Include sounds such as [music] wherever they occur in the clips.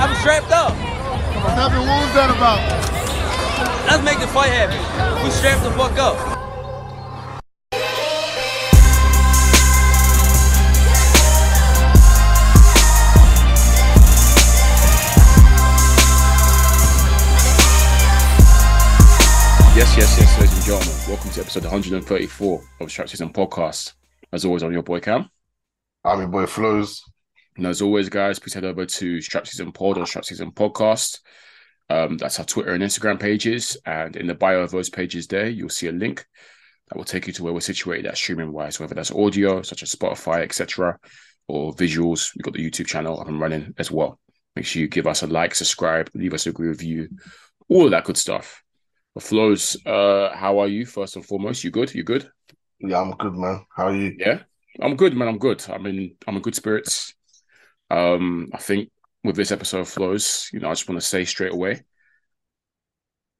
I'm strapped up. Nothing. happened? What was that about? Let's make the fight happen. We strapped the fuck up. Yes, yes, yes, ladies and gentlemen. Welcome to episode 134 of Strap Season Podcast. As always, I'm your boy Kam. I'm your boy Flowz. And as always, guys, please head over to Strap Season Pod or Strap Season Podcast. Um, that's our Twitter and Instagram pages. And in the bio of those pages there, you'll see a link that will take you to where we're situated at streaming wise, whether that's audio, such as Spotify, etc., or visuals. We've got the YouTube channel up and running as well. Make sure you give us a like, subscribe, leave us a good review, all of that good stuff. But Flowz, uh, how are you first and foremost? You good? You good? Yeah, I'm good, man. How are you? Yeah, I'm good, man. I'm good. I'm in. I'm in good spirits. Um, I think with this episode of Flowz, you know, I just want to say straight away,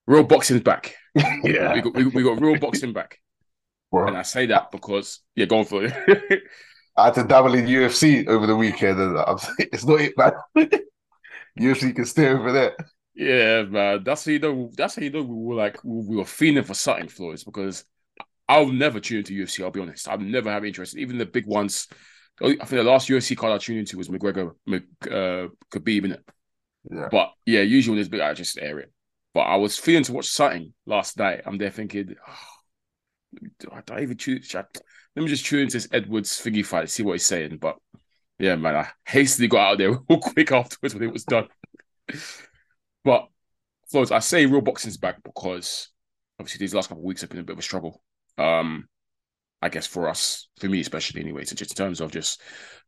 real boxing's back. [laughs] Yeah. we got we, we got real boxing back, Bro, and I say that because yeah, go on for it. [laughs] I had to dabble in UFC over the weekend, and I'm, [laughs] it's not it, man. UFC can stay over there. yeah, man. That's how you know. That's how you know we were like we we were feeling for something, Flowz, because I'll never tune into UFC. I'll be honest. I've never have interest. Even the big ones. I think the last UFC card I tuned into was McGregor, Mc, uh, Khabib, innit? Yeah. But yeah, usually when there's big, I just air it. But I was feeling to watch something last night. I'm there thinking, oh, I, do I even I- let me just tune into this Edwards figgy fight, see what he's saying. But yeah, man, I hastily got out of there [laughs] real quick afterwards when it was done. but Flowz, I say real boxing's back because obviously these last couple of weeks have been a bit of a struggle. Um, I guess for us, for me especially, anyway. So just in terms of just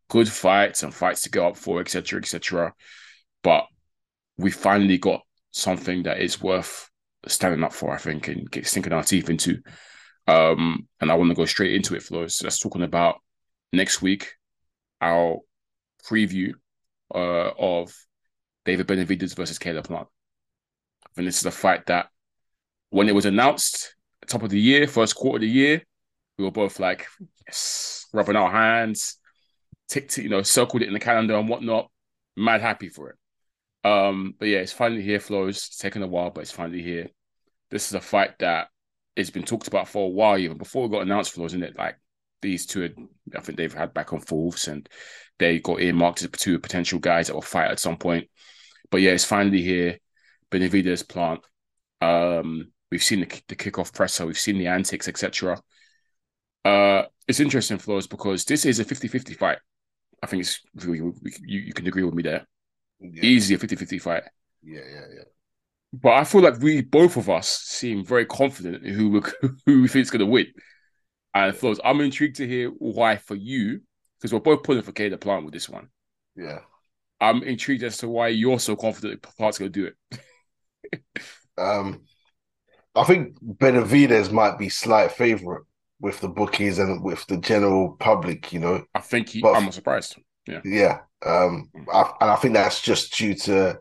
good fights and fights to go up for, etc., etc. But we finally got something that is worth standing up for, I think, and sinking our teeth into. Um, and I want to go straight into it, Flowz. So let's talking about next week, our preview uh, of David Benavidez versus Caleb Plant. Think this is a fight that, when it was announced, top of the year, first quarter of the year, we were both like, yes, rubbing our hands, ticked, you know, circled it in the calendar and whatnot. Mad happy for it. Um, but yeah, it's finally here, Flowz. It's taken a while, but it's finally here. This is a fight that has been talked about for a while, even before it got announced, Flowz, isn't it? Like these two, had, I think they've had back and forths and they got earmarked as two potential guys that will fight at some point. But yeah, it's finally here. Benavidez plant. Um, we've seen the, the kickoff presser, we've seen the antics, etc. Uh, it's interesting, Flowz, because this is a 50-50 fight. I think it's you, you, can agree with me there. Yeah, Easy a 50-50 fight. yeah, yeah. yeah. But I feel like we both of us seem very confident in who we [laughs] who we think is going to win. And Flowz, I'm intrigued to hear why for you, because we're both pulling for Caleb Plant with this one. yeah. I'm intrigued as to why you're so confident Plant's going to do it. [laughs] Um, I think Benavidez might be slight favorite with the bookies and with the general public. You know, I think he, But- I'm not surprised. Yeah, um, I, and I think that's just due to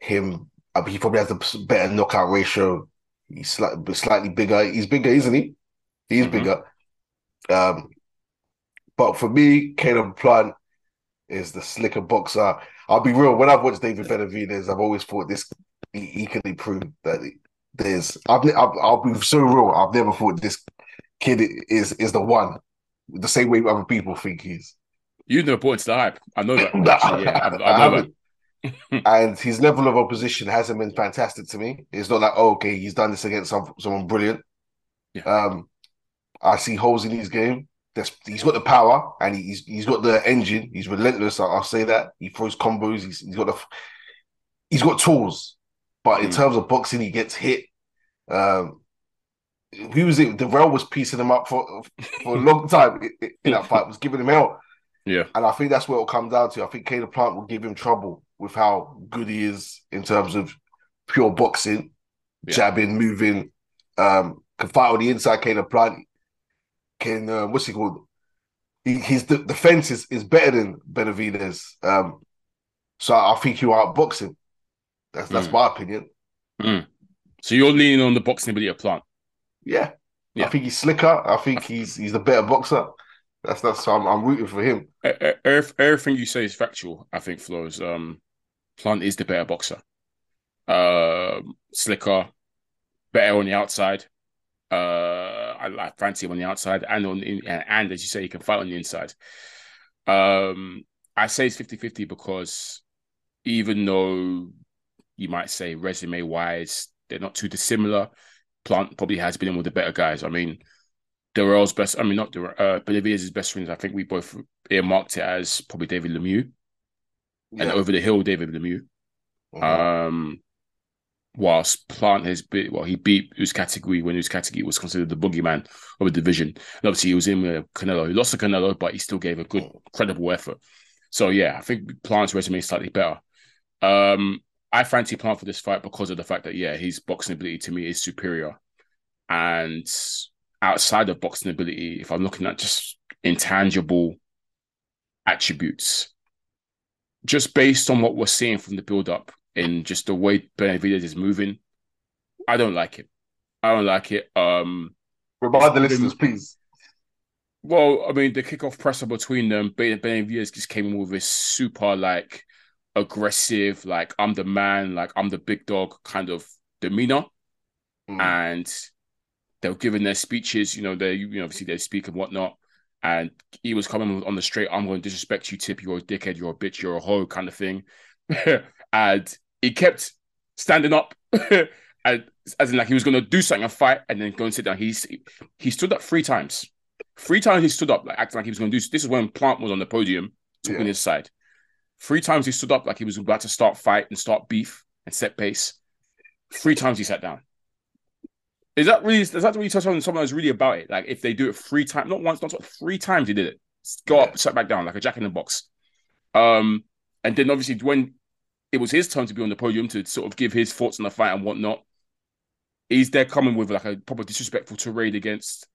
him. I mean, he probably has a better knockout ratio. He's slightly, slightly bigger. He's bigger, isn't he? He's Mhm. bigger. Um, but for me, Caleb Plant is the slicker boxer. I'll be real. When I've watched David Benavidez, I've always thought this he, he can improve. That there's, I've, I've, I'll be so real. I've never thought this kid is is the one. The same way other people think he's. You know, points the hype. I know that. [laughs] Actually, yeah, I, I know I that. [laughs] and his level of opposition hasn't been fantastic to me. It's not like, oh, okay, he's done this against some, someone brilliant. Yeah. Um, I see holes in his game. There's, he's got the power and he's he's got the engine. He's relentless. I'll, I'll say that. He throws combos. He's, he's got the he's got tools. But in Mm. terms of boxing, he gets hit. Um, who was it? Dirrell was piecing him up for for a long time in, in that fight. Was giving him hell. Yeah. And I think that's what it'll come down to. I think Caleb Plant will give him trouble with how good he is in terms of pure boxing, Yeah. jabbing, moving. Um, can fight on the inside. Caleb Plant can uh, what's he called? He, his de- defense is, is better than Benavidez. Um, so I think he'll outbox him. That's that's Mm. my opinion. So you're leaning on the boxing ability of Plant. Yeah. Yeah. I think he's slicker. I think he's he's the better boxer. That's that's so I'm, I'm rooting for him. Every- Everything you say is factual. I think Flowz. Um, Plant is the better boxer. Um, slicker, better on the outside. Uh, I, I fancy him on the outside and on the, and, and as you say, he can fight on the inside. Um, I say it's 50-50 because even though you might say resume wise they're not too dissimilar, Plant probably has been in with the better guys. I mean, Dirrell's best. I mean, not Dirrell. Uh, Benavidez' best friends. I think we both earmarked it as probably David Lemieux and over the hill David Lemieux. Mhm. Um, whilst Plant has been, well, he beat Jose Uzcategui when Jose Uzcategui was considered the boogeyman of the division. And obviously, he was in with Canelo. He lost to Canelo, but he still gave a good, credible effort. So yeah, I think Plant's resume is slightly better. Um, I fancy Plant for this fight because of the fact that yeah, his boxing ability to me is superior, and outside of boxing ability, if I'm looking at just intangible attributes, just based on what we're seeing from the build up and just the way Benavidez is moving, I don't like it. I don't like it. Um, Remind the listeners, please. well, I mean, the kickoff presser between them, Ben Benavidez just came in with this super like aggressive, like I'm the man, like I'm the big dog kind of demeanor, Mm. and they were giving their speeches. You know, they you know obviously they speak and whatnot. And he was coming on the straight, I'm going to disrespect you, Tip. You're a dickhead. You're a bitch. You're a hoe, kind of thing. [laughs] and he kept standing up, [laughs] and as in like he was going to do something, a fight, and then go and sit down. He's he stood up three times. Three times he stood up, like acting like he was going to do. This is when Plant was on the podium, talking Yeah. his side. Three times he stood up like he was about to start fight and start beef and set pace. Three times he sat down. Is that really? Is that really on someone who's really about it? Like if they do it three times, not once, not twice, three times he did it. Go up, sat back down like a jack in the box. Um, and then obviously when it was his turn to be on the podium to sort of give his thoughts on the fight and whatnot, he's there coming with like a proper disrespectful tirade against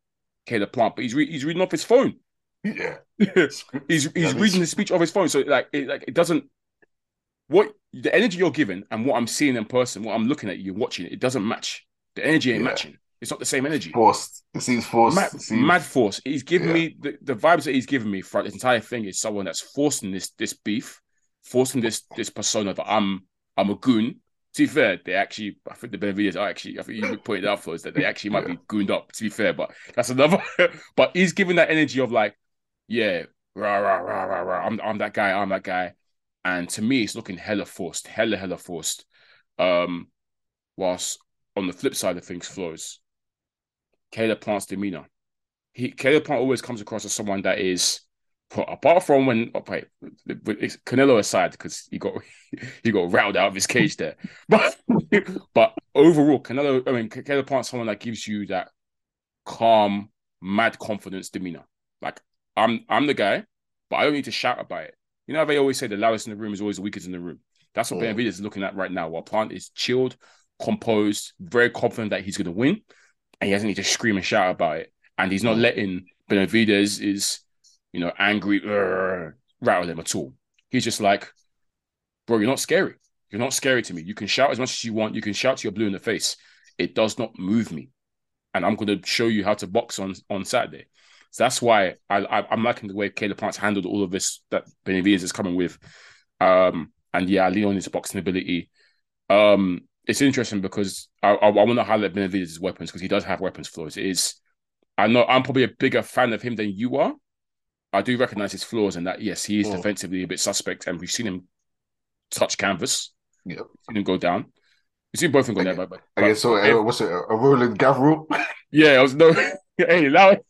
Caleb Plant, but he's re- he's reading off his phone. [laughs] Yeah. he's he's reading the speech off his phone, so like it like it doesn't. What the energy you're giving and what I'm seeing in person, what I'm looking at you watching it, it doesn't match. The energy ain't Yeah. matching. It's not the same energy. Forced. It seems forced. Mad, seems- mad force. He's giving Yeah. me the, the vibes that he's giving me throughout this entire thing is someone that's forcing this this beef, forcing this this persona that I'm I'm a goon. To be fair, they actually I think the Benavidez are actually I think you pointed out for us that they actually might [laughs] Yeah. be gooned up. To be fair, but that's another. [laughs] but he's giving that energy of like, yeah, rah rah rah rah rah. I'm I'm that guy. I'm that guy. And to me, it's looking hella forced, hella hella forced. Um, whilst on the flip side of things, Flowz. Caleb Plant's demeanor. He Caleb Plant always comes across as someone that is, apart from when oh, wait, Canelo aside because he got [laughs] he got riled out of his cage there, [laughs] but but overall, Canelo. I mean, Caleb Plant's someone that gives you that calm, mad confidence demeanor. I'm I'm the guy, but I don't need to shout about it. You know how they always say the loudest in the room is always the weakest in the room. That's what Mm. Benavidez is looking at right now. While Plant is chilled, composed, very confident that he's going to win, and he doesn't need to scream and shout about it. And he's not Mm. letting Benavidez is, you know, angry, rattle him at all. He's just like, bro, you're not scary. You're not scary to me. You can shout as much as you want. You can shout to your blue in the face. It does not move me, and I'm going to show you how to box on on Saturday. So that's why I, I I'm liking the way Caleb Plant's handled all of this that Benavidez is coming with. Um, and yeah, I lean on his boxing ability. Um, it's interesting because I, I, I want to highlight Benavidez' weapons because he does have weapons flaws. It is, I know I'm probably a bigger fan of him than you are. I do recognize his flaws and that yes, he is Mm. defensively a bit suspect, and we've seen him touch canvas, Yep. seen him go down. We've seen both of them go I down, but, I guess so. but- uh, what's it? A Roland Gavril? [laughs] yeah, I was no. [laughs] hey, it.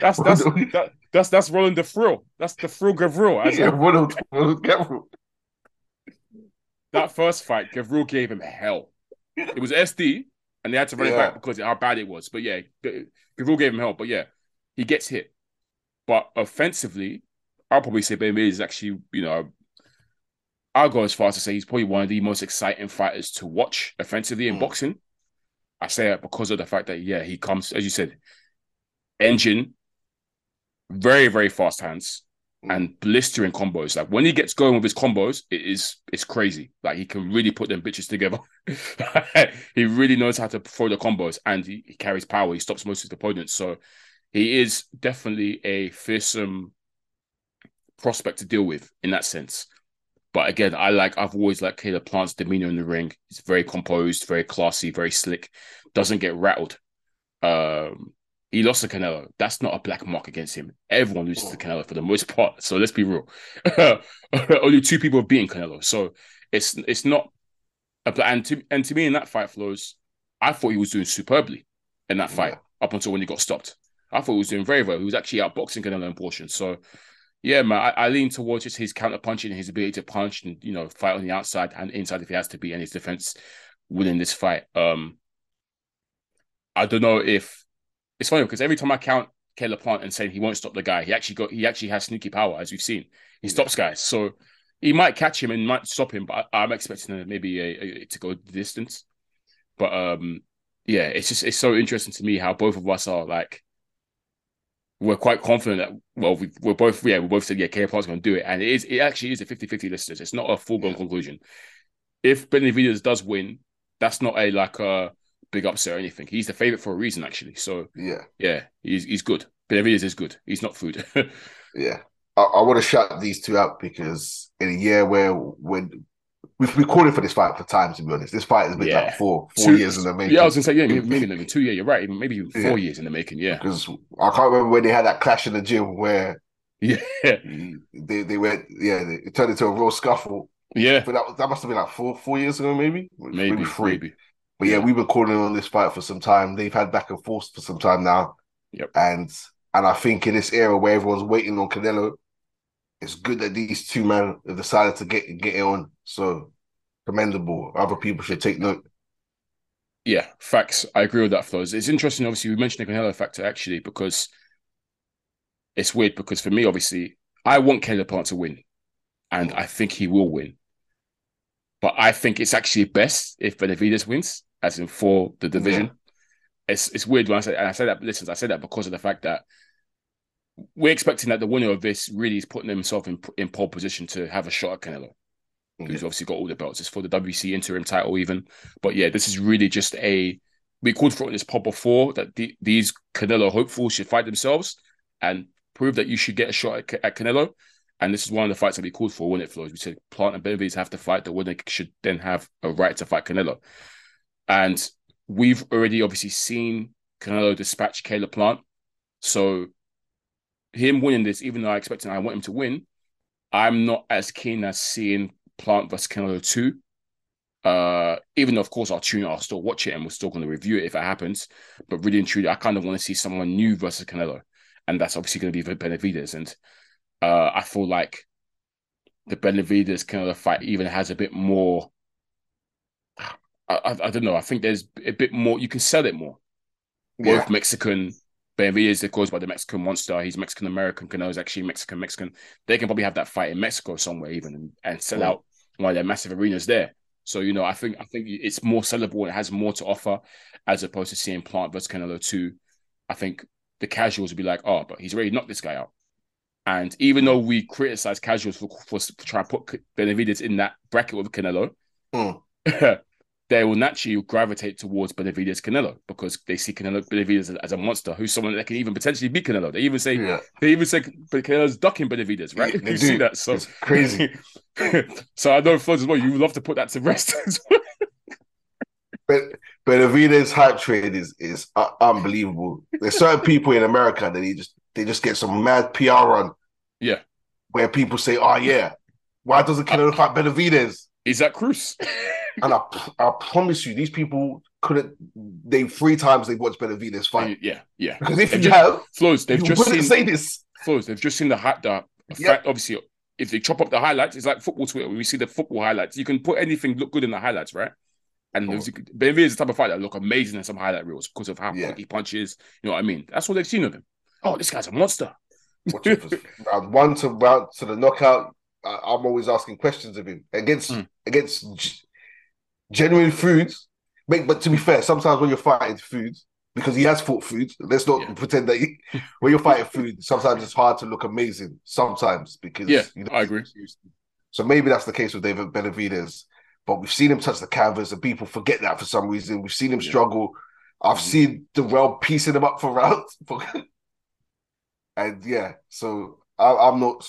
That's that's that, that's that's Roland the Frill. That's the Frill Gavril. As yeah, Ronald, Ronald Gavril. that first fight, Gavril gave him hell. It was SD, and they had to run it back because of how bad it was. But yeah, Gavril gave him hell. But yeah, he gets hit. But offensively, I'll probably say Benavidez is actually, you know, I'll go as far as to say he's probably one of the most exciting fighters to watch offensively in Mm. boxing. I say that because of the fact that yeah, he comes, as you said, engine, very very fast hands, Mm. and blistering combos. Like when he gets going with his combos, it is it's crazy. Like he can really put them bitches together. [laughs] he really knows how to throw the combos, and he, he carries power. He stops most of his opponents. So he is definitely a fearsome prospect to deal with in that sense. But again, I like I've always liked Caleb Plant's demeanor in the ring. He's very composed, very classy, very slick. Doesn't get rattled. Um, he lost to Canelo. That's not a black mark against him. Everyone loses to Canelo for the most part. So let's be real. [laughs] Only two people have beaten Canelo. So it's it's not. A, black and to and to me in that fight Flowz, I thought he was doing superbly in that fight yeah. up until when he got stopped. I thought he was doing very well. He was actually outboxing Canelo in portion. So yeah, man, I, I, lean towards just his counter punching, his ability to punch and you know fight on the outside and inside if he has to be, and his defense winning this fight. Um, I don't know if it's funny because every time I count Caleb Plant and saying he won't stop the guy, he actually got he actually has sneaky power as we've seen. He stops guys, so he might catch him and might stop him, but I, am expecting maybe a, a, to go the distance. But um, yeah, it's just it's so interesting to me how both of us are like we're quite confident that well we, we're both yeah we both said yeah Caleb Plant's going to do it and it is it actually is a 50-50 list it's not a full-blown yeah. conclusion if Benavidez does win that's not a like a big upset or anything he's the favorite for a reason actually so yeah yeah he's he's good Benavidez is good he's not food [laughs] yeah I, I want to shout these two out because in a year where when We've been calling for this fight for time, to be honest. This fight has been yeah. like four, four two, years in the making. Yeah, I was gonna say, yeah, maybe, [laughs] even two years. You're right, maybe even four yeah. years in the making. Yeah, because I can't remember when they had that clash in the gym where, [laughs] yeah, they they went, yeah, it turned into a real scuffle. Yeah, but that that must have been like four four years ago, maybe, maybe, maybe three. Maybe. But yeah, we've been calling on this fight for some time. They've had back and forth for some time now. Yep. And and I think in this era where everyone's waiting on Canelo, it's good that these two men have decided to get get it on. So commendable. Other people should take note. Yeah, facts. I agree with that, Flowz. It's interesting. Obviously, we mentioned the Canelo factor actually because it's weird. Because for me, obviously, I want Caleb Plant to win, and I think he will win. But I think it's actually best if Benavidez wins, as in for the division. Yeah. It's it's weird when I say and I say that. Listen, I say that because of the fact that we're expecting that the winner of this really is putting himself in in pole position to have a shot at Canelo mm-hmm. who's obviously got all the belts. It's for the WC interim title, even. But yeah, this is really just a. We called for it in this pod before that the, these Canelo hopefuls should fight themselves and prove that you should get a shot at, at Canelo. And this is one of the fights that we called for when it flows. We said Plant and Benavidez have to fight. The winner should then have a right to fight Canelo. And we've already obviously seen Canelo dispatch Caleb Plant. So him winning this, even though I expect and I want him to win, I'm not as keen as seeing Plant vs Canelo 2. Uh, even though, of course, I'll tune it, I'll still watch it and we're still going to review it if it happens. But really and truly, I kind of want to see someone new versus Canelo. And that's obviously going to be the Benavidez. And uh, I feel like the Benavidez Canelo fight even has a bit more. I, I, I, don't know. I think there's a bit more. You can sell it more. Yeah. Both Mexican Benavidez, of caused by the Mexican monster. He's Mexican American. Canelo is actually Mexican Mexican. They can probably have that fight in Mexico somewhere even and, and sell out one of their massive arenas there. So you know, I think I think it's more sellable. It has more to offer as opposed to seeing Plant versus Canelo two. I think the casuals would be like, oh, but he's already knocked this guy out. And even though we criticize casuals for, for, for trying to put Benavidez in that bracket with Canelo, mm. [laughs] they will naturally gravitate towards Benavidez Canelo because they see Canelo Benavidez as, a monster who's someone that can even potentially beat Canelo. They even say yeah. they even say Canelo's ducking Benavidez, right? They [laughs] you do. see that, so it's crazy. [laughs] so I know Flowz as well. You would love to put that to rest [laughs] as well. But Benavidez hype trade is is uh, unbelievable. There's certain people in America that they just they just get some mad PR on. Yeah, where people say, "Oh yeah, why doesn't Canelo uh, fight Benavidez?" Is that Cruz? And I, I promise you, these people couldn't. They three times they've watched Benavidez fight. Yeah, yeah. Because if they've you just, have Flowz, they've just seen say this. Flowz, they've just seen the hot the yep. obviously. If they chop up the highlights, it's like football Twitter. When we see the football highlights, you can put anything look good in the highlights, right? And oh. Benavidez is the type of fight that look amazing in some highlight reels because of how yeah. he punches. You know what I mean? That's what they've seen of him. Oh, this guy's a monster. round [laughs] one to round to the knockout. I'm always asking questions of him against mm. against genuine foods. But to be fair, sometimes when you're fighting foods, because he has fought food, let's not yeah. pretend that he, when you're fighting food, sometimes it's hard to look amazing. Sometimes because yeah, you know, I agree. So maybe that's the case with David Benavidez, But we've seen him touch the canvas, and people forget that for some reason. We've seen him yeah. struggle. I've mm-hmm. seen Dirrell piecing him up for rounds. [laughs] and yeah, so I, I'm not,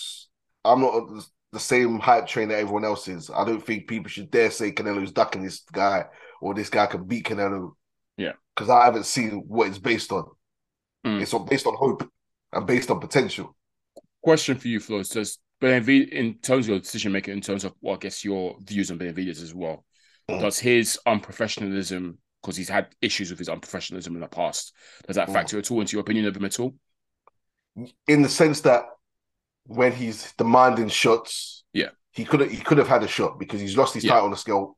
I'm not the same hype train that everyone else is. I don't think people should dare say Canelo's ducking this guy or this guy can beat Canelo. Yeah, because I haven't seen what it's based on. Mm. It's based on hope and based on potential. Question for you, Flo. Does Benavidez, in terms of your decision making, in terms of, well, I guess your views on Benavidez as well, mm. does his unprofessionalism, because he's had issues with his unprofessionalism in the past, does that mm. factor at all into your opinion of him at all? In the sense that when he's demanding shots, yeah, he could have he could have had a shot because he's lost his yeah. title on the scale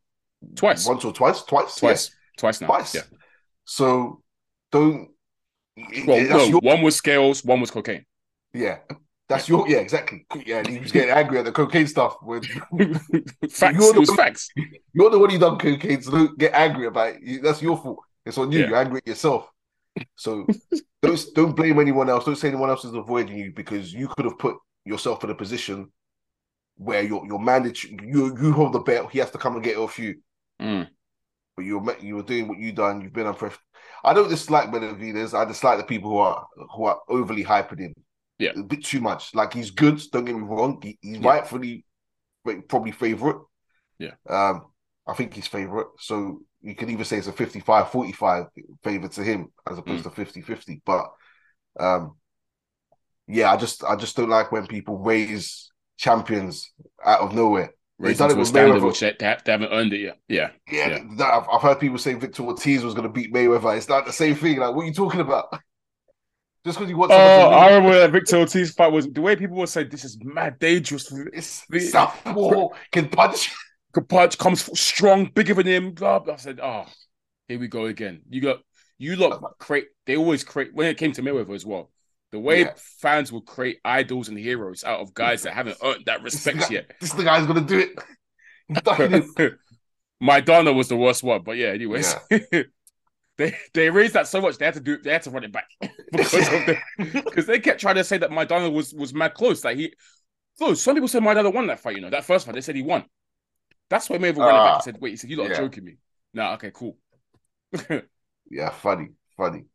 twice, once or twice, twice, twice, yeah. twice now, twice. Yeah. So don't. Well, no, your... one was scales, one was cocaine. Yeah, that's your yeah, exactly. Yeah, and he was getting angry at the cocaine stuff. When [laughs] facts, you're the, it was facts. You're the one who done cocaine, so don't get angry about it. That's your fault. It's on you. Yeah. You're angry at yourself. So don't don't blame anyone else. Don't say anyone else is avoiding you because you could have put yourself in a position where you're you're managed. You you hold the belt. He has to come and get it off you. Mm. But you're you were doing what you done. You've been unprofessional. I don't dislike Benavidez. I dislike the people who are who are overly hyping him. Yeah, a bit too much. Like he's good. Don't get me wrong. He, he's yeah. rightfully probably favorite. Yeah. Um, I think he's favorite. So you could even say it's a 55-45 favor to him as opposed mm. to 50-50. But um, yeah, I just I just don't like when people raise champions out of nowhere. Raise done it with standard Mayweather. which they, they, haven't earned it yet. Yeah, yeah. yeah. I've, I've heard people say Victor Ortiz was going to beat Mayweather. It's not the same thing. Like, what are you talking about? [laughs] Just because you want. Oh, I remember that Victor Ortiz fight was the way people would say this is mad dangerous. It's southpaw can punch, can punch, comes strong, bigger than him. Blah, blah. I said, oh, here we go again. You got you look uh, create. They always create when it came to Mayweather as well. The way yeah. fans will create idols and heroes out of guys that haven't earned that respect this guy, yet. This is the guy's gonna do it. [laughs] Maidana was the worst one, but yeah. Anyways, yeah. [laughs] they they raised that so much they had to do they had to run it back [laughs] because the, because they kept trying to say that Maidana was was mad close. Like he, so some people said Maidana won that fight. You know that first fight they said he won. That's why Mayweather uh, ran it back and ah. said, "Wait," he said, "You lot yeah. joking me." Nah, okay, cool. yeah, funny, funny.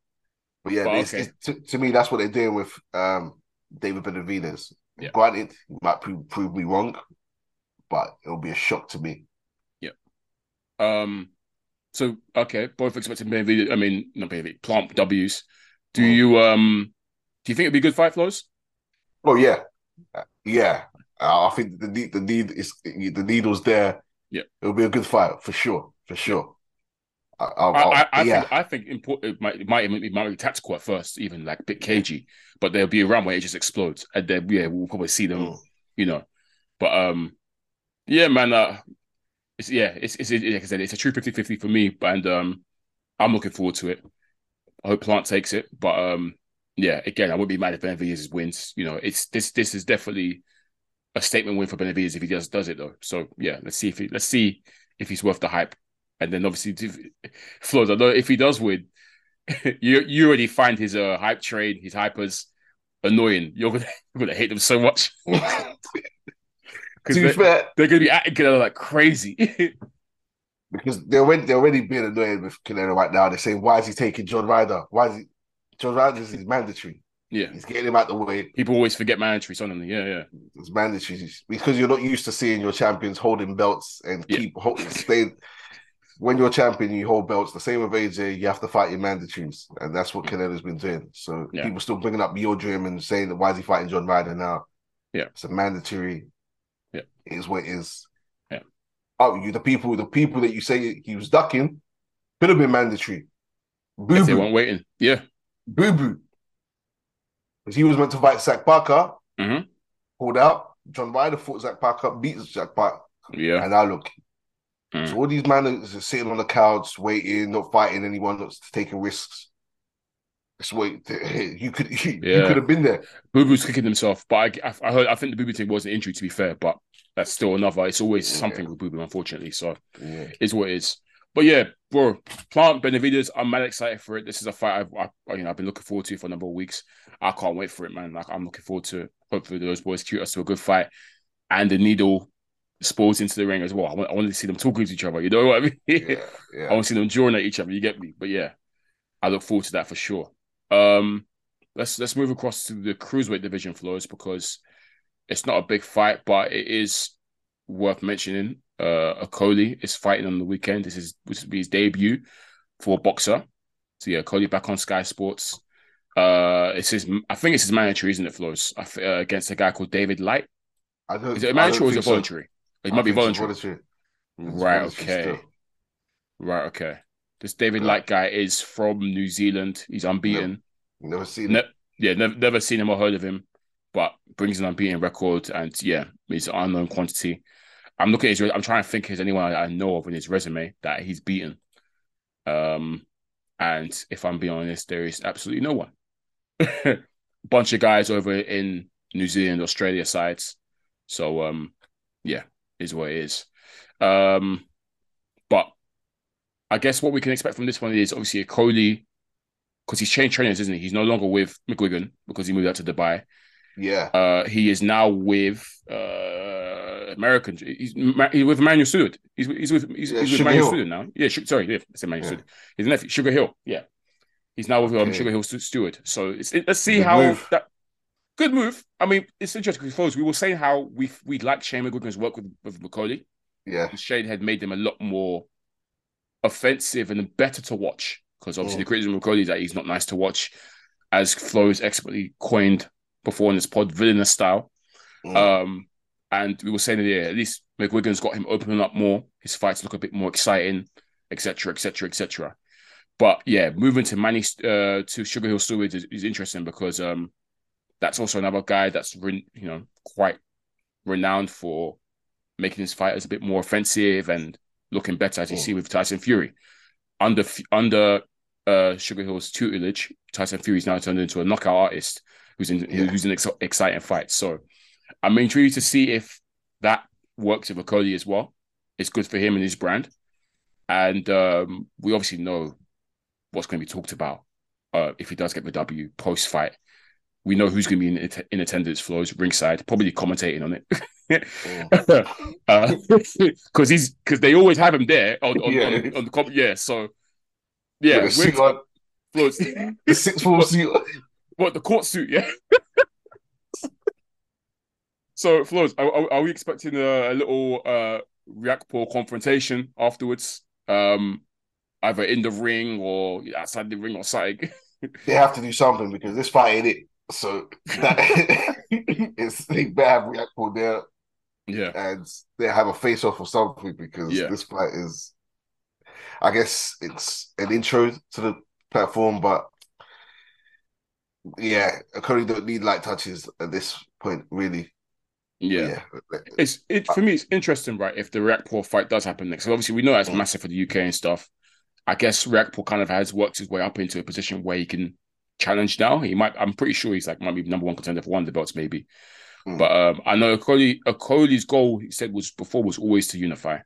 But yeah, but it's, okay. it's, to, to, me, that's what they're doing with um, David Benavidez. Yeah. Granted, he might prove, prove me wrong, but it'll be a shock to me. Yeah. Um. So okay, both expecting Benavidez. I mean, not Benavidez, Plant W's. Do mm. you um? Do you think it'd be good fight, Flowz? Oh yeah, uh, yeah. Uh, I think the need, the need is the needle's there. Yeah, it'll be a good fight for sure, for sure. I'll, I'll, I, I, yeah. think I think important. It might it might it might be tactical at first, even like a bit cagey, but there'll be a round where it just explodes, and then yeah, we'll probably see them, mm. you know. But um, yeah, man, uh, it's yeah, it's it's it, like I said, it's a true 50-50 for me, and um, I'm looking forward to it. I hope Plant takes it, but um, yeah, again, I wouldn't be mad if Benavidez wins. You know, it's this this is definitely a statement win for Benavidez if he does does it though. So yeah, let's see if he let's see if he's worth the hype. And then obviously. I know if he does win, [laughs] you you already find his uh, hype train, his hypers annoying. You're gonna [laughs] you're gonna hate them so much. [laughs] Because they're, they're, gonna be acting Canelo like crazy. because they're already they're already being annoyed with Canelo right now. They're saying, "Why is he taking John Ryder? Why is he John Ryder is mandatory? Yeah, he's getting him out the way. People always forget mandatory suddenly. Yeah, yeah, it's mandatory because you're not used to seeing your champions holding belts and yeah. keep holding, staying when you're champion, you hold belts. The same with AJ, you have to fight your mandatories, and that's what Canelo's been doing. So yeah. people still bringing up your dream and saying that why is he fighting John Ryder now? Yeah, it's a mandatory. Yeah, it is what it is. Yeah. Oh, you the people, the people that you say he was ducking could have been mandatory. Boo They weren't waiting. Yeah. Boo boo. Because he was meant to fight Zach Parker. Mm-hmm. Pulled out. John Ryder fought Zach Parker, beat Zach Parker. Yeah. And now look, Mm. So all these men are sitting on the couch, waiting, not fighting anyone, not taking risks. That's what you could [laughs] you, yeah. you could have been there. Boo Boo's kicking himself, but I, I heard I think the Boo Boo thing was an injury to be fair, but that's still another. It's always yeah. something with Boo Boo, unfortunately. So yeah. it's what it is. But yeah, bro, Plant Benavidez, I'm mad excited for it. This is a fight I've I, you know I've been looking forward to for a number of weeks. I can't wait for it, man. Like I'm looking forward to hopefully those boys treat us to a good fight. And the needle sports into the ring as well. I want, I want to see them talking to each other. You know what I mean? Yeah, [laughs] yeah. I want to see them drawing at each other. You get me? But yeah, I look forward to that for sure. Um, let's let's move across to the cruiserweight division floors because it's not a big fight, but it is worth mentioning. Uh, Okolie is fighting on the weekend. This is this will be his debut for a BOXXER. So yeah, Okolie back on Sky Sports. Uh, it's his. I think it's his mandatory, isn't it, Flowz? Uh, against a guy called David Light. I don't, Is it a mandatory or is it so. It I might be voluntary. voluntary. Right. voluntary Okay. still. Right. Okay. This David Light guy is from New Zealand. He's unbeaten. Never seen Ne- yeah, never, never seen him or heard of him, but brings an unbeaten record, and yeah, he's an unknown quantity. I'm looking at his. I'm trying to think. Is anyone I know of in his resume that he's beaten? Um, and if I'm being honest, there is absolutely no one. [laughs] Bunch of guys over in New Zealand, Australia sides. So um, yeah, is what it is. Um, but I guess what we can expect from this one is obviously Okolie because he's changed trainers, isn't he? He's no longer with McGuigan because he moved out to Dubai. Yeah. Uh, he is now with uh, American. He's, he's with Manuel Steward. He's, he's with he's, Yeah, he's with Manuel. Steward now. Yeah, sorry, yeah, I said Manuel Yeah. Steward. His nephew, Sugar Hill. Yeah, he's now with um, Okay. Sugar Hill Steward. So let's see Good how move. that. Good move. I mean, it's interesting because folks, we were saying how we we like Shane McGuigan's work with with McCauley. Yeah. Shane had made them a lot more offensive and better to watch because obviously Mm. the criticism of Cody is that he's not nice to watch, as Flowz expertly coined before in this pod, villainous style. Mm. Um, and we were saying that yeah, at least McGuigan's got him opening up more. His fights look a bit more exciting, etc., etc., etc. But yeah, moving to Manny uh, to Sugar Hill Steward is, is interesting because um, that's also another guy that's re- you know quite renowned for making his fighters a bit more offensive and looking better, as you Mm. see with Tyson Fury. Under under uh, Sugar Hill's tutelage, Tyson Fury's now turned into a knockout artist who's in Yeah. who's in ex- exciting fights. So I'm intrigued to see if that works with Cody as well. It's good for him and his brand. And um, we obviously know what's going to be talked about uh, if he does get the W post fight. We know who's going to be in, in attendance, Flowz ringside, probably commentating on it. [laughs] [laughs] Because he's because they always have him there on on, Yeah. on, on the comp. Yeah, so yeah, With a we're- suit on, Flowz. the six form suit. what the court suit? Yeah. [laughs] so Flowz, are, are, are we expecting a, a little uh Riakporhe confrontation afterwards? Um, either in the ring or outside the ring or something. They have to do something because this fight ain't it. So that, [laughs] [laughs] it's they better have Riakporhe there yeah, and they have a face off or something because Yeah. this fight is, I guess it's an intro to the platform, but yeah, Cody don't need light touches at this point, really. yeah. Yeah, It's it for me. It's interesting, right? If the Riakporhe fight does happen next, so obviously we know that's Mm. massive for the UK and stuff. I guess Riakporhe kind of has worked his way up into a position where he can challenge now. He might. I'm pretty sure he's like might be number one contender for one of the belts, maybe. Mm. But um, I know Okolie, Okolie's goal, he said, was before was always to unify.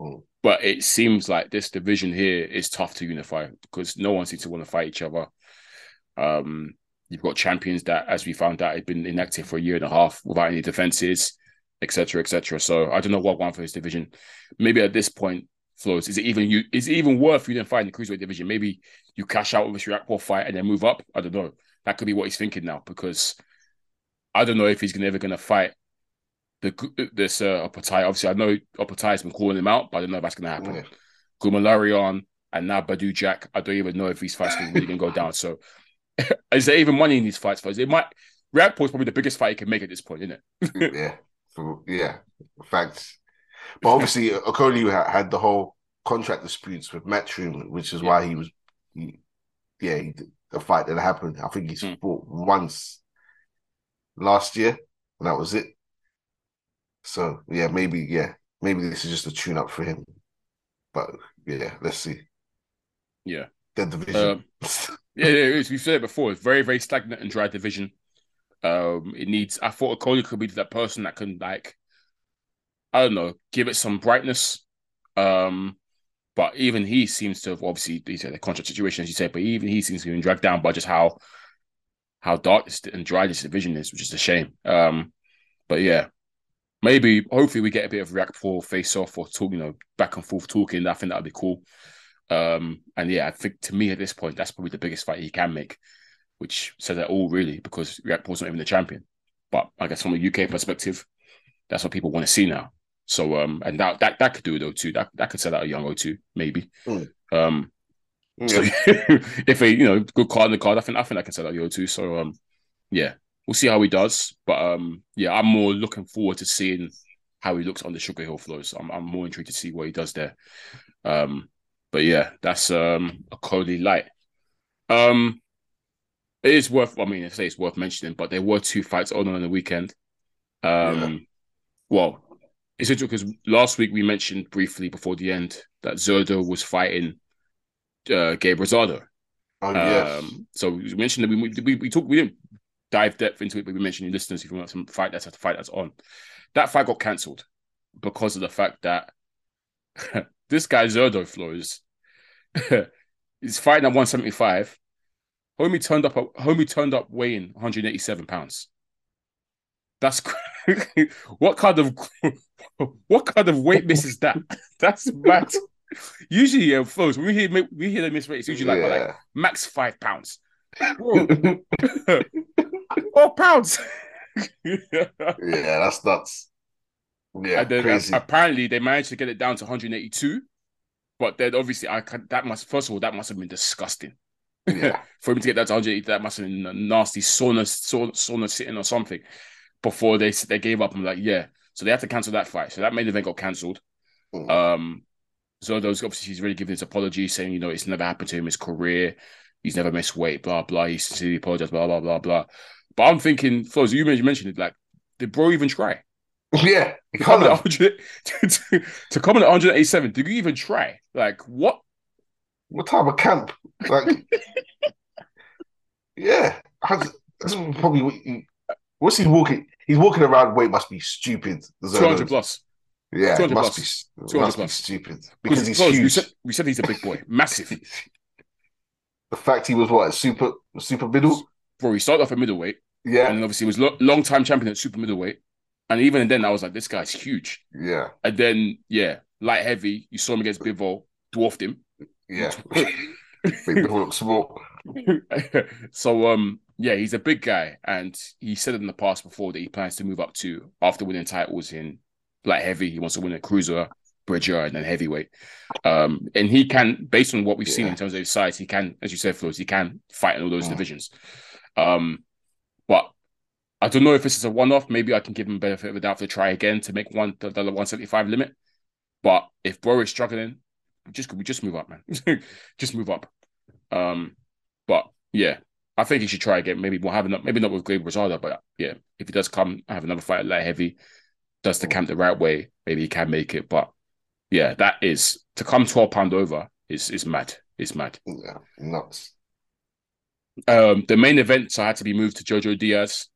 Mm. But it seems like this division here is tough to unify because no one seems to want to fight each other. Um, you've got champions that, as we found out, had been inactive for a year and a half without any defenses, etc., etc. So I don't know what one for this division. Maybe at this point, Flowz. Is it even you? Is it even worth unifying the cruiserweight division? Maybe you cash out with this Riakporhe fight and then move up. I don't know. That could be what he's thinking now because I don't know if he's ever going to fight the this uh, Opetaia. Obviously, I know Opetaia has been calling him out, but I don't know if that's going to happen. yeah. Goulamirian and now Badou Jack. I don't even know if these fights are really go down. So, [laughs] is there even money in these fights? For? It might. Riakporhe is probably the biggest fight he can make at this point, isn't it? yeah, so, yeah, facts. But obviously, Okolie ha- had the whole contract disputes with Matchroom, which is why he was, he, yeah, he, the fight that happened. I think he's Mm. fought once last year, and that was it. So yeah, maybe yeah, maybe this is just a tune up for him. But yeah, let's see. Yeah. The division. Yeah, yeah, is. we've said it before. It's very, very stagnant and dry division. Um, it needs. I thought Okolie could be that person that can like, I don't know, give it some brightness. Um, but even he seems to have obviously he's had a contract situation, as you said. But even he seems to have been dragged down by just how how dark and dry this division is, which is a shame. Um, but yeah, maybe hopefully we get a bit of Riakporhe face off or talk, you know, back and forth talking. I think that'd be cool. Um, and yeah, I think to me at this point, that's probably the biggest fight he can make. which says that all really because Riakporhe's not even the champion. But I guess from a UK perspective, that's what people want to see now. So um, and that that that could do it though too. That that could sell out a young O2 maybe. Mm. Um, so [laughs] if a you know good card in the card, I think I think I can sell out the O2. So um, yeah, we'll see how he does. But um, yeah, I'm more looking forward to seeing how he looks on the Sugar Hill Flowz. I'm I'm more intrigued to see what he does there. Um, but yeah, that's um a Cody light. Um, it is worth. I mean, I say it's worth mentioning, but there were two fights on on the weekend. Um, well, it's interesting because last week we mentioned briefly before the end that Zurdo was fighting uh, Gabe Rosado. Oh yes. Um, so we mentioned that we we we talked we didn't dive depth into it, but we mentioned in listeners if you want some fight that's a fight that's on. That fight got cancelled because of the fact that [laughs] this guy Zurdo Flowz [laughs] is fighting at 175. Homie turned up homie turned up weighing 187 pounds. That's [laughs] [laughs] what kind of [laughs] what kind of weight miss is that? That's mad. Usually, yeah, folks, when we hear we hear the miss weight, it's usually like, like max five pounds. [laughs] Four pounds. yeah, that's nuts. Yeah, and then uh, crazy. apparently they managed to get it down to 182. But then obviously I can that must first of all that must have been disgusting. yeah, For him to get that to 180, that must have been a nasty sauna sauna, sauna sitting or something before they they gave up. I'm like, yeah. So they had to cancel that fight. So that main event got cancelled. Mm. Um so those obviously he's really giving his apology, saying, you know, it's never happened to him his career. He's never missed weight, blah, blah. He sincerely apologized, blah, blah, blah, blah. But I'm thinking, Flowz, you mentioned it, like, did bro even try? [laughs] yeah. To come, at 100, [laughs] to, to, come in at 187, did you even try? Like, what? what type of camp? Like, [laughs] yeah, Has- that's probably what he, what's he walking? He's walking around. Weight must be stupid. 200 plus. Yeah, 200 must plus. be. 200 must be plus. stupid because he's Flowz, we huge. said, we said he's a big boy, [laughs] massive. the fact he was what super super middle. Bro, he started off at middleweight, Yeah, and then obviously he was lo- long time champion at super middleweight. And even then, I was like, this guy's huge. yeah, And then, yeah, light heavy, you saw him against Bivol, dwarfed him. yeah. Make people look small. [laughs] so um yeah, he's a big guy, and he said in the past before that he plans to move up to after winning titles in light heavy. He wants to win a cruiser, bridger, and then heavyweight. Um, and he can, based on what we've seen in terms of his size, he can, as you said, Flowz, he can fight in all those Mm. divisions. Um, but I don't know if this is a one-off. Maybe I can give him benefit of the doubt to try again to make one the, the 175 limit. But if Bro is struggling, we just we just move up, man. [laughs] just move up. Um, but yeah, I think he should try again. Maybe we'll have another, maybe not with Gabe Rosado, but yeah, if he does come, have another fight at light heavy, does the camp the right way, maybe he can make it. But yeah, that is to come 12 pound over is is mad. It's mad. Yeah, nuts. Um, the main event so I had to be moved to Jojo Diaz,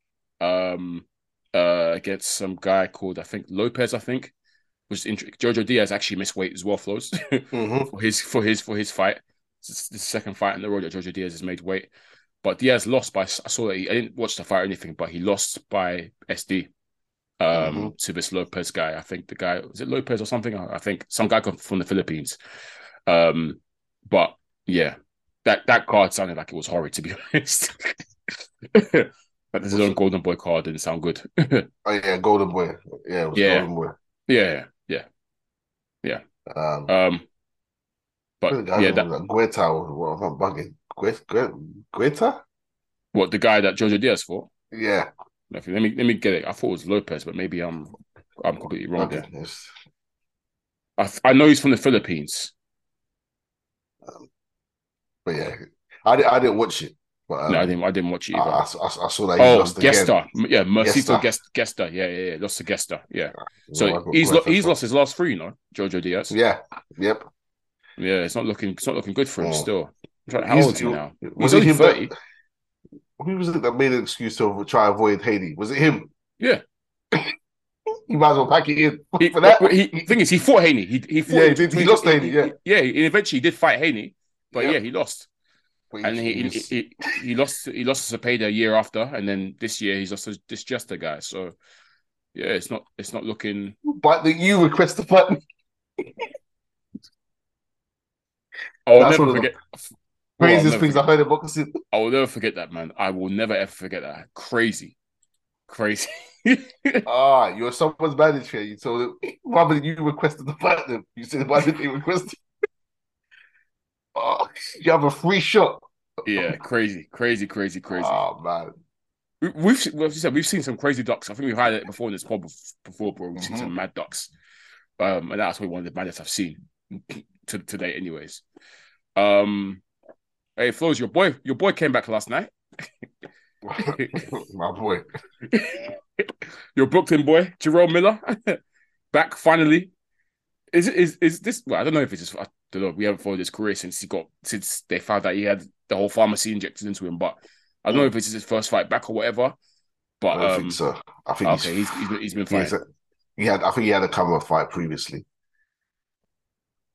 um, uh, against some guy called I think Lopez. I think was int- Jojo Diaz actually missed weight as well, Flowz [laughs] hmm for his for his for his fight. It's the second fight in the road that Jojo Diaz has made weight, but Diaz lost by. I saw that he, I didn't watch the fight or anything, but he lost by SD um, Mhm. to this Lopez guy. I think the guy was it Lopez or something. I think some guy from the Philippines. Um, but yeah, that that card sounded like it was horrid to be [laughs] honest. but this is on Golden Boy card didn't sound good. [laughs] Oh yeah, Golden Boy. Yeah, it was Yeah. Golden Boy. yeah, yeah. Um, Um, but yeah, that, Guetta. What am I bugging? Guetta? What the guy that Jojo Diaz fought. Yeah. Let me let me get it. I thought it was Lopez, but maybe I'm I'm completely wrong there. I I know he's from the Philippines. But yeah, I, I didn't watch it. But um, no, I didn't I didn't watch it either. I, I- I saw that he oh, lost again. Gesta, yeah, Mercito Gesta. Gesta, Gesta, yeah, yeah, yeah, lost to Gesta, yeah. So I he's lo- he's lost his last three, you know, Jojo Diaz. Yeah. Yep. Yeah, it's not looking it's not looking good for him Oh. still. How He's- old is he now? Was it him that, who was it that made an excuse to try avoid Haney? Was it him? Yeah. [laughs] You might as well pack it in He, [laughs] for that. he, thing is, he fought Haney. He he fought Yeah, he did. He lost Haney, yeah. yeah. He eventually did fight Haney, but Yep. yeah, he lost. But and he, he, he he lost he lost to Cepeda a year after, and then this year he's lost to this Jester guy. So yeah, it's not it's not looking. but that you request the fight. I'll That's never forget. Craziest things I heard in boxing. [laughs] I will never forget that, man. I will never ever forget that. Crazy, crazy. [laughs] Ah, you're someone's manager. You told them rather than you requested the fight them. You said why did they request? Oh, [laughs] you have a free shot. yeah, crazy, crazy, crazy, crazy. Oh man. We- We've you said, we've seen some crazy ducks. I think we've had it before in this pod before, bro. We've seen Mhm. some mad ducks, um, and that's probably one of the baddest I've seen to to date, anyways. Um, hey, Flowz, your boy, your boy came back last night. [laughs] my boy. [laughs] your Brooklyn boy, Jarrell Miller, [laughs] back finally. Is is is this? Well, I don't know if it's just I don't know. We haven't followed his career since he got since they found that he had the whole pharmacy injected into him. But I don't know if this is his first fight back or whatever. But I don't um, think so. I think okay, he's, he's he's been, he's been he, fighting. he had I think he had a cover fight previously.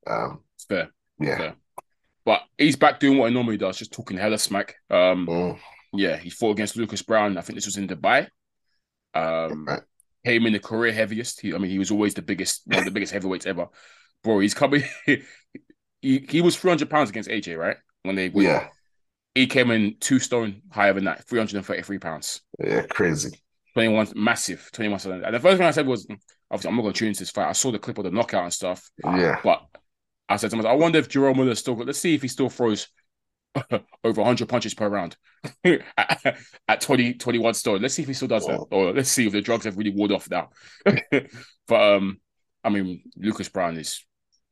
Um It's fair. yeah. Fair. But he's back doing what he normally does, just talking hella smack. Um, Mm, yeah, he fought against Lucas Browne. I think this was in Dubai. Um, right. came in the career heaviest. He, I mean, he was always the biggest, one of the biggest heavyweights ever. Bro, he's coming. [laughs] he, he was 300 pounds against AJ, right? When they, Yeah. he came in two stone higher than that, 333 pounds. Yeah, crazy. 21, massive, 21. And the first thing I said was, "Mm, obviously, I'm not going to tune into this fight. I saw the clip of the knockout and stuff. Yeah. But I said to myself, I wonder if Jarrell Miller still got, let's see if he still throws [laughs] over 100 punches per round [laughs] at, at 20, 21 stone. Let's see if he still does that. Oh. Or let's see if the drugs have really worn off now. [laughs] but, um, I mean, Lucas Browne is,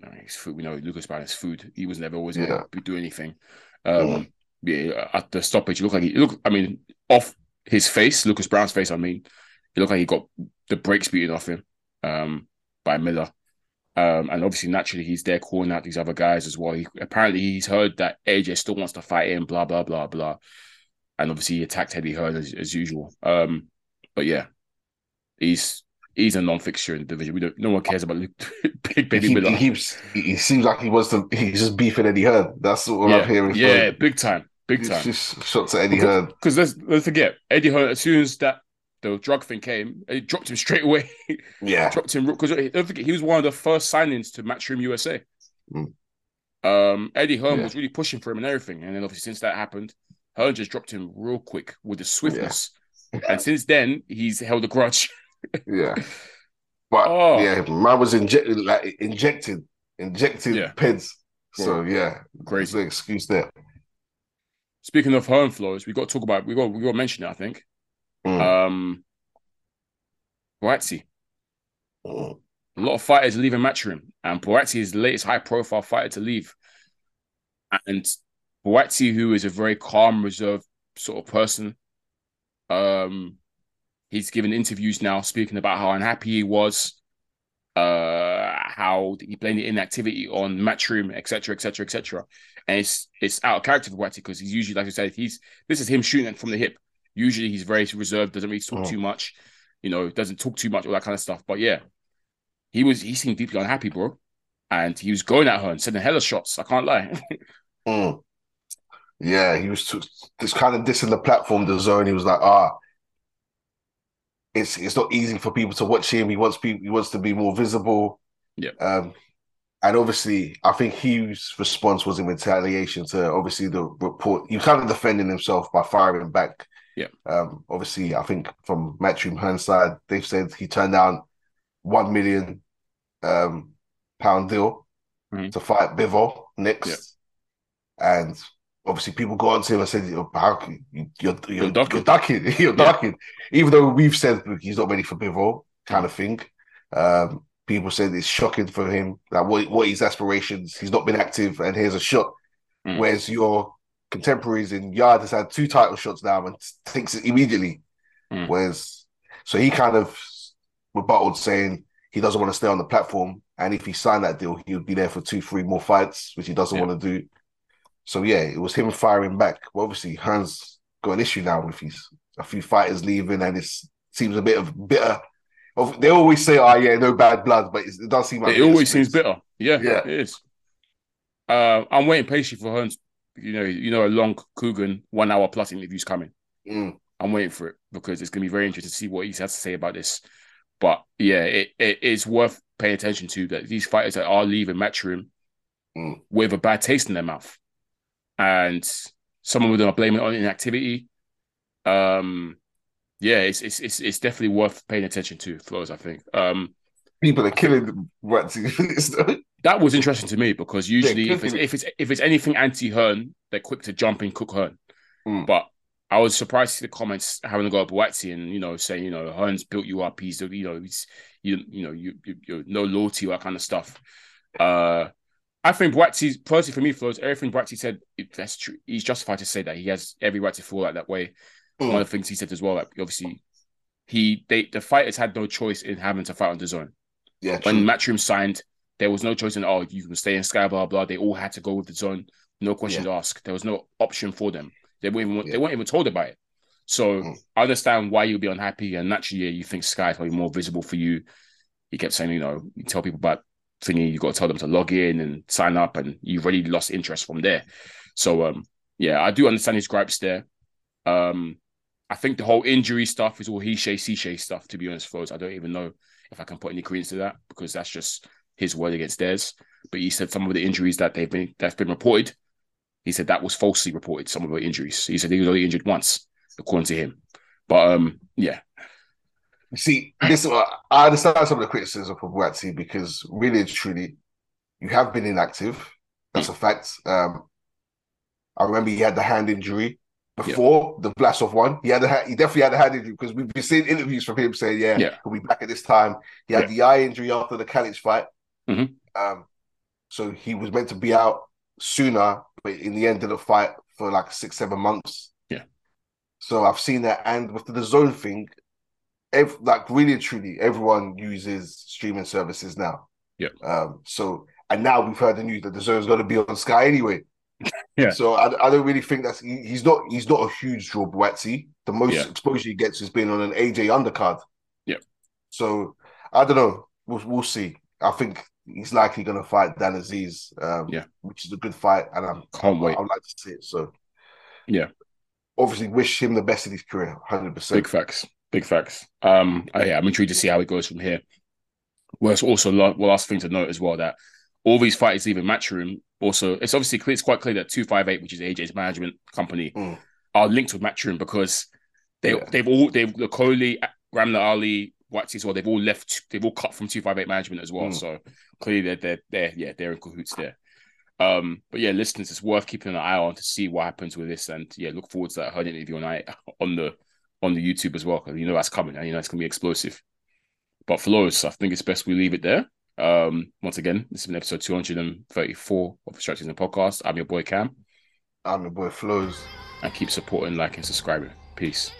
I mean, he's food. We know Lucas Browne is food. He was never always going to do anything. Um, Mm. Yeah, at the stoppage, it looked like he, look, I mean, off his face, Lucas Browne's face, I mean, it looked like he got the brakes beaten off him um, by Miller. Um, and obviously, naturally, he's there calling out these other guys as well. He, apparently, he's heard that AJ still wants to fight him, blah, blah, blah, blah. And obviously, he attacked Eddie Hearn as, as usual. Um, but yeah, he's he's a non fixture in the division. We don't, no one cares about [laughs] Big Baby he, Miller. he keeps he, seems like he wants to he's just beefing Eddie Hearn. That's what yeah, I'm hearing. yeah, from- big time, big time. just shots at Eddie Hearn. Because let's let's forget Eddie Hearn. As soon as that the drug thing came, it dropped him [laughs] straight away. Yeah. dropped him because don't forget he was one of the first signings to Matchroom USA. Mm. Um, Eddie Hearn Yeah. was really pushing for him and everything, and then obviously since that happened, Hearn just dropped him real quick with the swiftness, [laughs] and since then he's held a grudge. Yeah. But [laughs] Oh. yeah, man was injected like injected, injected Yeah. peds. So yeah, Crazy. no excuse there. Speaking of Hearn Flowz, we got to talk about we got we got to mention it. I think. Mm. Um, Buatsi. Mm. A lot of fighters leaving Matchroom, and Buatsi is the latest high-profile fighter to leave. And Buatsi, who is a very calm, reserved sort of person, um, he's given interviews now speaking about how unhappy he was, uh, how he blamed the inactivity on Matchroom, etc., etc., etc. And it's it's out of character for Buatsi because he's usually, like I said, he's this is him shooting from the hip. Usually, he's very reserved, doesn't really talk Oh. too much, you know, doesn't talk too much, all that kind of stuff. But yeah, he was he seemed deeply unhappy, bro. And he was going at her and sending hella shots. I can't lie. [laughs] Mm. Yeah, he was t- just kind of dissing the platform, the zone. He was like, ah, it's it's not easy for people to watch him. He wants people, he wants to be more visible. Yeah. Um, and obviously, I think Hughes' response was in retaliation to obviously the report. He was kind of defending himself by firing back. Yeah. Um, obviously, I think from Matchroom Hearn's side, they've said he turned down one million um pound deal Mhm. to fight Bivol next. And obviously, people got onto him and said, "You're- "How can you, you're you're, you're ducking." ducking, [laughs] you're Yeah. ducking." Even though we've said he's not ready for Bivol, kind of thing. Um, people said it's shocking for him. Like what what his aspirations? He's not been active, and here's a shot. Mm. Whereas your contemporaries in Yarde has had two title shots now and thinks it immediately. Mm. Whereas, so he kind of rebutted saying he doesn't want to stay on the platform, and if he signed that deal, he would be there for two, three more fights, which he doesn't Yeah. want to do. So yeah, it was him firing back. Well, obviously, Hans got an issue now with his a few fighters leaving, and it seems a bit of bitter. They always say, "Oh yeah, no bad blood," but it does seem like it always seems bitter. Yeah, Yeah. it is. Uh, I'm waiting patiently for Hearns. You know, you know, a long Coogan one hour plus interviews coming. Mm, I'm waiting for it because it's gonna be very interesting to see what he has to say about this. But yeah, it, it is worth paying attention to that these fighters that are leaving Matchroom Mm. with a bad taste in their mouth. and someone would blame it on inactivity. Um, yeah, it's it's it's it's definitely worth paying attention to. Flowz, I think. Um, People are killing Buatsi. That was interesting to me because usually if it's if it's if it's anything anti Hearn, they're quick to jump in cook Hearn. Mm. But I was surprised to see the comments having to go up Buatsi and you know saying you know Hearn's built you up. He's you know he's you you know you, you you're no loyalty that kind of stuff. Uh, I think Buatsi personally for me Flowz everything Buatsi said. That's true. He's justified to say that he has every right to feel like that way. Mm. One of the things he said as well, like obviously he they the fighters had no choice in having to fight on the zone. Yeah, when true. Matchroom signed, there was no choice in oh you can stay in Sky, blah blah. They all had to go with the zone, no questions asked. There was no option for them. They weren't even Yeah. they weren't even told about it. So Mm. I understand why you'll be unhappy, and naturally yeah, you think Sky is probably more visible for you. He kept saying, you know, you tell people about thingy, you got to tell them to log in and sign up, and you've already lost interest from there. So um, yeah, I do understand his gripes there. Um, I think the whole injury stuff is all he shay, she shay stuff. To be honest, folks, I don't even know if I can put any credence to that because that's just his word against theirs. But he said some of the injuries that they've been that's been reported, he said that was falsely reported. Some of the injuries, he said he was only injured once, according to him. But um, yeah, See, this I understand some of the criticism of Buatsi because really and truly, you have been inactive. That's a fact. Um, I remember he had the hand injury before the Blasov one. He had a, he definitely had a hand injury because we've been seeing interviews from him saying, "Yeah, Yeah. he'll be back at this time." He had the eye injury after the Kalic fight, Mhm. um, so he was meant to be out sooner, but in the end, didn't fight for like six, seven months. Yeah. So I've seen that, and with the zone thing, like really truly, everyone uses streaming services now. Yeah. Um. So and now we've heard the news that the zone's going to be on Sky anyway. [laughs] Yeah. So I, I don't really think that's he, he's not he's not a huge draw, Buatsi. The most Yeah. exposure he gets is being on an AJ undercard. Yeah. So I don't know. We'll we'll see. I think he's likely going to fight Dan Azeez. Um, Yeah. Which is a good fight, and I'm Can't wait. I'd like to see it. So Yeah. Obviously, wish him the best in his career. Hundred percent. big facts, big facts. Um, uh, yeah, I'm intrigued to see how it goes from here. Well, it's also well, last thing to note as well that all these fighters leaving Matchroom. Also, it's obviously clear, it's quite clear that two five eight, which is AJ's management company, Mm. are linked with Matchroom because they Yeah. they've all they've Okolie, Ramla Ali, Buatsi as well. They've all left. They've all cut from two five eight management as well. Mm. So clearly they're they're they're yeah they're in cahoots there. Um, but yeah, listeners, it's worth keeping an eye on to see what happens with this, and yeah, look forward to that Hearn interview on I on the on the YouTube as well because you know that's coming, and you know it's gonna be explosive. But for Lois, I think it's best we leave it there. Um, once again, this has been episode 234 of the in and Podcast. I'm your boy Kam, I'm the boy Flowz. and keep supporting, liking, subscribing. Peace.